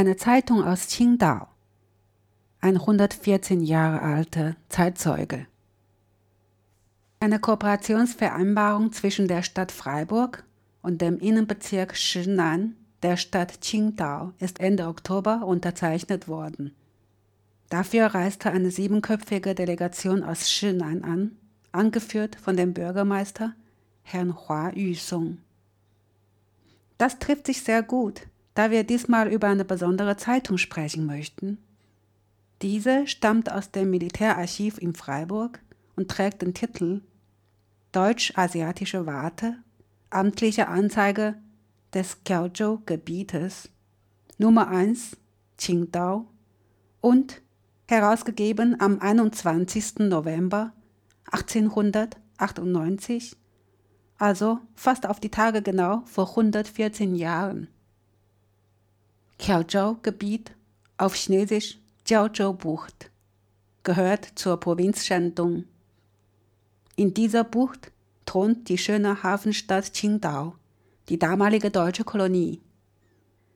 Eine Zeitung aus Qingdao. Ein 114 Jahre alter Zeitzeuge. Eine Kooperationsvereinbarung zwischen der Stadt Freiburg und dem Innenbezirk Shinan der Stadt Qingdao ist Ende Oktober unterzeichnet worden. Dafür reiste eine siebenköpfige Delegation aus Shinan an, angeführt von dem Bürgermeister Herrn Hua Yusong. Das trifft sich sehr gut, da wir diesmal über eine besondere Zeitung sprechen möchten. Diese stammt aus dem Militärarchiv in Freiburg und trägt den Titel Deutsch-Asiatische Warte, amtliche Anzeige des Kiaozhou-Gebietes, Nummer 1, Qingdao und herausgegeben am 21. November 1898, also fast auf die Tage genau vor 114 Jahren. Kiaozhou-Gebiet auf Chinesisch Jiaozhou-Bucht gehört zur Provinz Shandong. In dieser Bucht thront die schöne Hafenstadt Qingdao, die damalige deutsche Kolonie.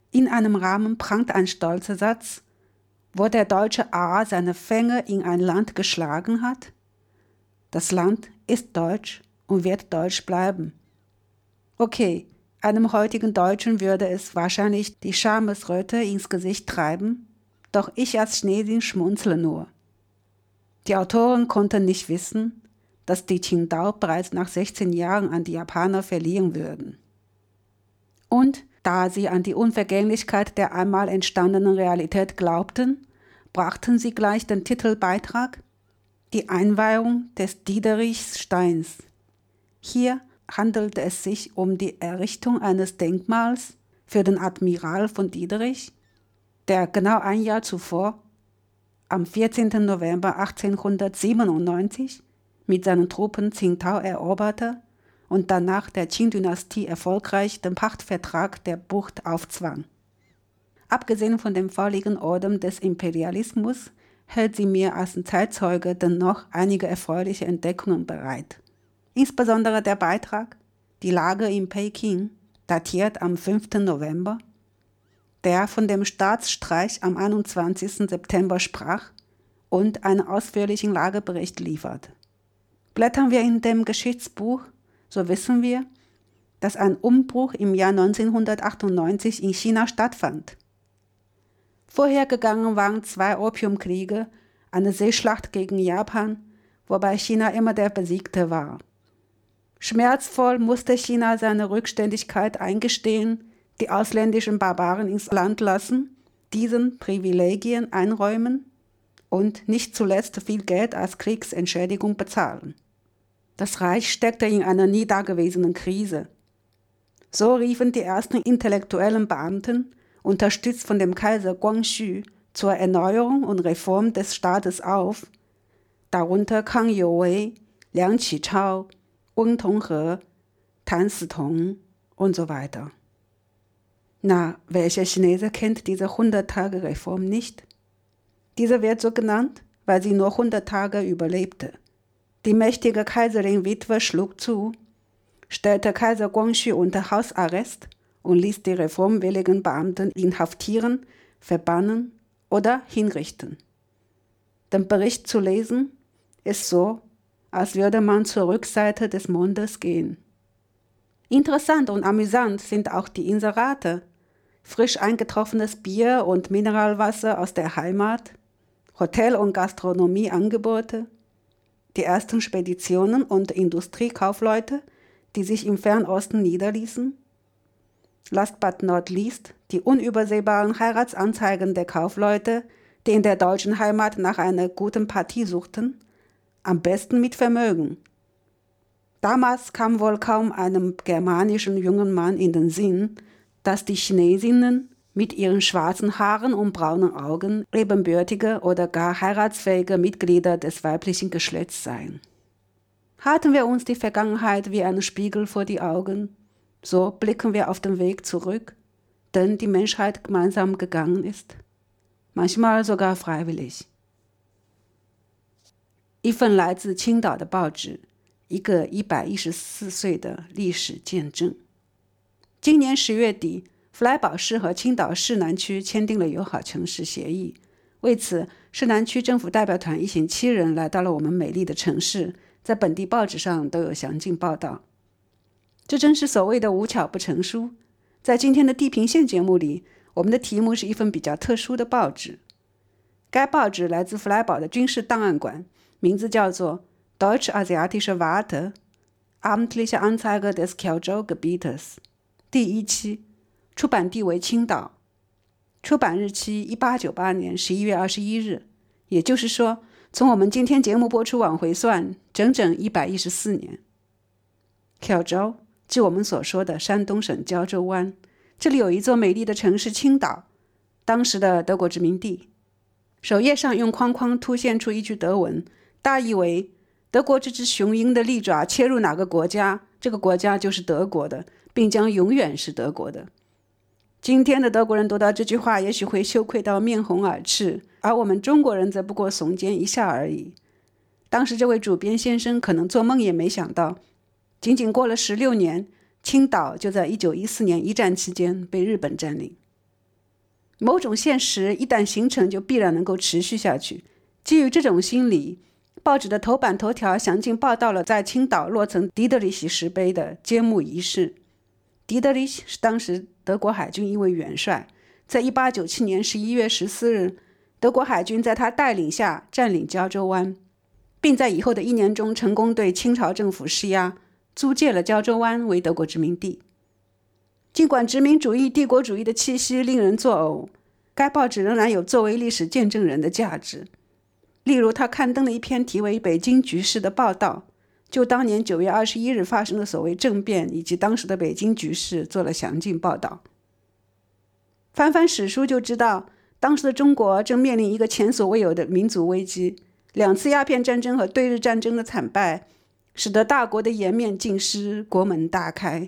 In einem Rahmen prangt ein stolzer Satz, wo der deutsche A seine Fänge in ein Land geschlagen hat. Das Land ist deutsch und wird deutsch bleiben. Okay, einem heutigen Deutschen würde es wahrscheinlich die Schamesröte ins Gesicht treiben, doch ich als Chinesin schmunzle nur. Die Autoren konnten nicht wissen, dass die Qingdao bereits nach 16 Jahren an die Japaner verliehen würden. Und da sie an die Unvergänglichkeit der einmal entstandenen Realität glaubten, brachten sie gleich den Titelbeitrag Die Einweihung des Diederichssteins. Hier handelte es sich um die Errichtung eines Denkmals für den Admiral von Diederich, der genau ein Jahr zuvor, am 14. November 1897, mit seinen Truppen Tsingtao eroberte und danach der Qing-Dynastie erfolgreich den Pachtvertrag der Bucht aufzwang. Abgesehen von dem vorliegenden Orden des Imperialismus hält sie mir als Zeitzeuge dennoch einige erfreuliche Entdeckungen bereit. Insbesondere der Beitrag Die Lage in Peking, datiert am 5. November, der von dem Staatsstreich am 21. September sprach und einen ausführlichen Lagebericht liefert. Blättern wir in dem Geschichtsbuch, so wissen wir, dass ein Umbruch im Jahr 1998 in China stattfand. Vorhergegangen waren zwei Opiumkriege, eine Seeschlacht gegen Japan, wobei China immer der Besiegte war. Schmerzvoll musste China seine Rückständigkeit eingestehen, die ausländischen Barbaren ins Land lassen, diesen Privilegien einräumen und nicht zuletzt viel Geld als Kriegsentschädigung bezahlen. Das Reich steckte in einer nie dagewesenen Krise. So riefen die ersten intellektuellen Beamten, unterstützt von dem Kaiser Guangxu, zur Erneuerung und Reform des Staates auf, darunter Kang Youwei, Liang Qichao, Wen Tonghe, Tan Sitong und so weiter. Na, welcher Chinese kennt diese 100-Tage-Reform nicht? Diese wird so genannt, weil sie nur 100 Tage überlebte. Die mächtige Kaiserin Witwe schlug zu, stellte Kaiser Guangxu unter Hausarrest und ließ die reformwilligen Beamten inhaftieren, verbannen oder hinrichten. Den Bericht zu lesen ist so, als würde man zur Rückseite des Mondes gehen. Interessant und amüsant sind auch die Inserate. Frisch eingetroffenes Bier und Mineralwasser aus der Heimat, Hotel- und Gastronomieangebote, die ersten Speditionen und Industriekaufleute, die sich im Fernosten niederließen. Last but not least die unübersehbaren Heiratsanzeigen der Kaufleute, die in der deutschen Heimat nach einer guten Partie suchten, am besten mit Vermögen. Damals kam wohl kaum einem germanischen jungen Mann in den Sinn, dass die Chinesinnen mit ihren schwarzen Haaren und braunen Augen ebenbürtige oder gar heiratsfähige Mitglieder des weiblichen Geschlechts seien. Halten wir uns die Vergangenheit wie einen Spiegel vor die Augen, so blicken wir auf den Weg zurück, den die Menschheit gemeinsam gegangen ist, manchmal sogar freiwillig. 一份来自青岛的报纸，一个一百一十四岁的历史见证。今年十月底，弗莱堡市和青岛市南区签订了友好城市协议。为此，市南区政府代表团一行七人来到了我们美丽的城市，在本地报纸上都有详尽报道。这真是所谓的无巧不成书。在今天的地平线节目里，我们的题目是一份比较特殊的报纸。该报纸来自弗莱堡的军事档案馆，名字叫做《Deutsche Asiatische Warte》，Amtliche Anzeige des Kielzoo-Gebietes，第一期，出版地为青岛，出版日期一八九八年十一月二十一日，也就是说，从我们今天节目播出往回算，整整一百一十四年。Kielzoo，即我们所说的山东省胶州湾，这里有一座美丽的城市青岛，当时的德国殖民地。首页上用框框凸现出一句德文，大意为：德国这只雄鹰的利爪切入哪个国家，这个国家就是德国的，并将永远是德国的。今天的德国人读到这句话，也许会羞愧到面红耳赤，而我们中国人则不过耸肩一笑而已。当时这位主编先生可能做梦也没想到，仅仅过了十六年，青岛就在一九一四年一战期间被日本占领。某种现实一旦形成，就必然能够持续下去。基于这种心理，报纸的头版头条详尽报道了在青岛落成迪德里希石碑的揭幕仪式。迪德里希是当时德国海军一位元帅，在1897年11月14日，德国海军在他带领下占领胶州湾，并在以后的一年中成功对清朝政府施压，租借了胶州湾为德国殖民地。尽管殖民主义、帝国主义的气息令人作呕，该报纸仍然有作为历史见证人的价值。例如，他刊登了一篇题为《北京局势》的报道，就当年九月二十一日发生的所谓政变以及当时的北京局势做了详尽报道。翻翻史书就知道，当时的中国正面临一个前所未有的民族危机：两次鸦片战争和对日战争的惨败，使得大国的颜面尽失，国门大开。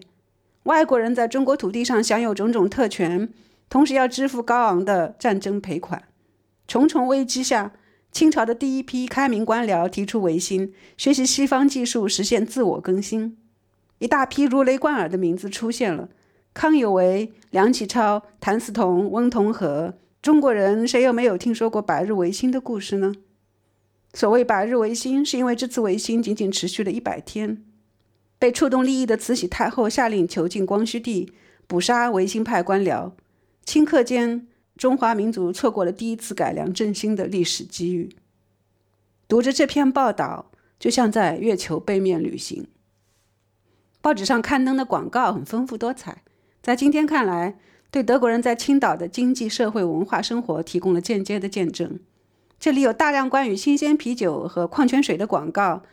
外国人在中国土地上享有种种特权，同时要支付高昂的战争赔款。重重危机下，清朝的第一批开明官僚提出维新，学习西方技术，实现自我更新。一大批如雷贯耳的名字出现了：康有为、梁启超、谭嗣同、翁同龢。中国人谁又没有听说过百日维新的故事呢？所谓百日维新，是因为这次维新仅仅持续了一百天。被触动利益的慈禧太后下令囚禁光绪帝，捕杀维新派官僚，顷刻间，中华民族错过了第一次改良振兴的历史机遇。读着这篇报道，就像在月球背面旅行。报纸上刊登的广告很丰富多彩，在今天看来，对德国人在青岛的经济社会文化生活提供了间接的见证。这里有大量关于新鲜啤酒和矿泉水的广告。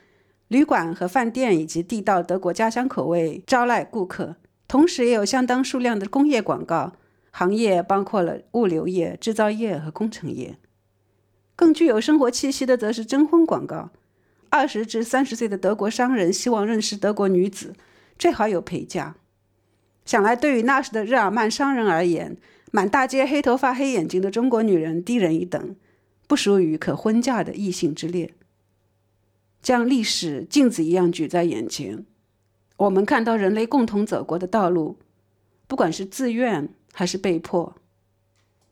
旅馆和饭店以及地道德国家乡口味招徕顾客，同时也有相当数量的工业广告，行业包括了物流业、制造业和工程业。更具有生活气息的则是征婚广告。二十至三十岁的德国商人希望认识德国女子，最好有陪嫁。想来，对于那时的日耳曼商人而言，满大街黑头发、黑眼睛的中国女人低人一等，不属于可婚嫁的异性之列。将历史镜子一样举在眼前，我们看到人类共同走过的道路，不管是自愿还是被迫，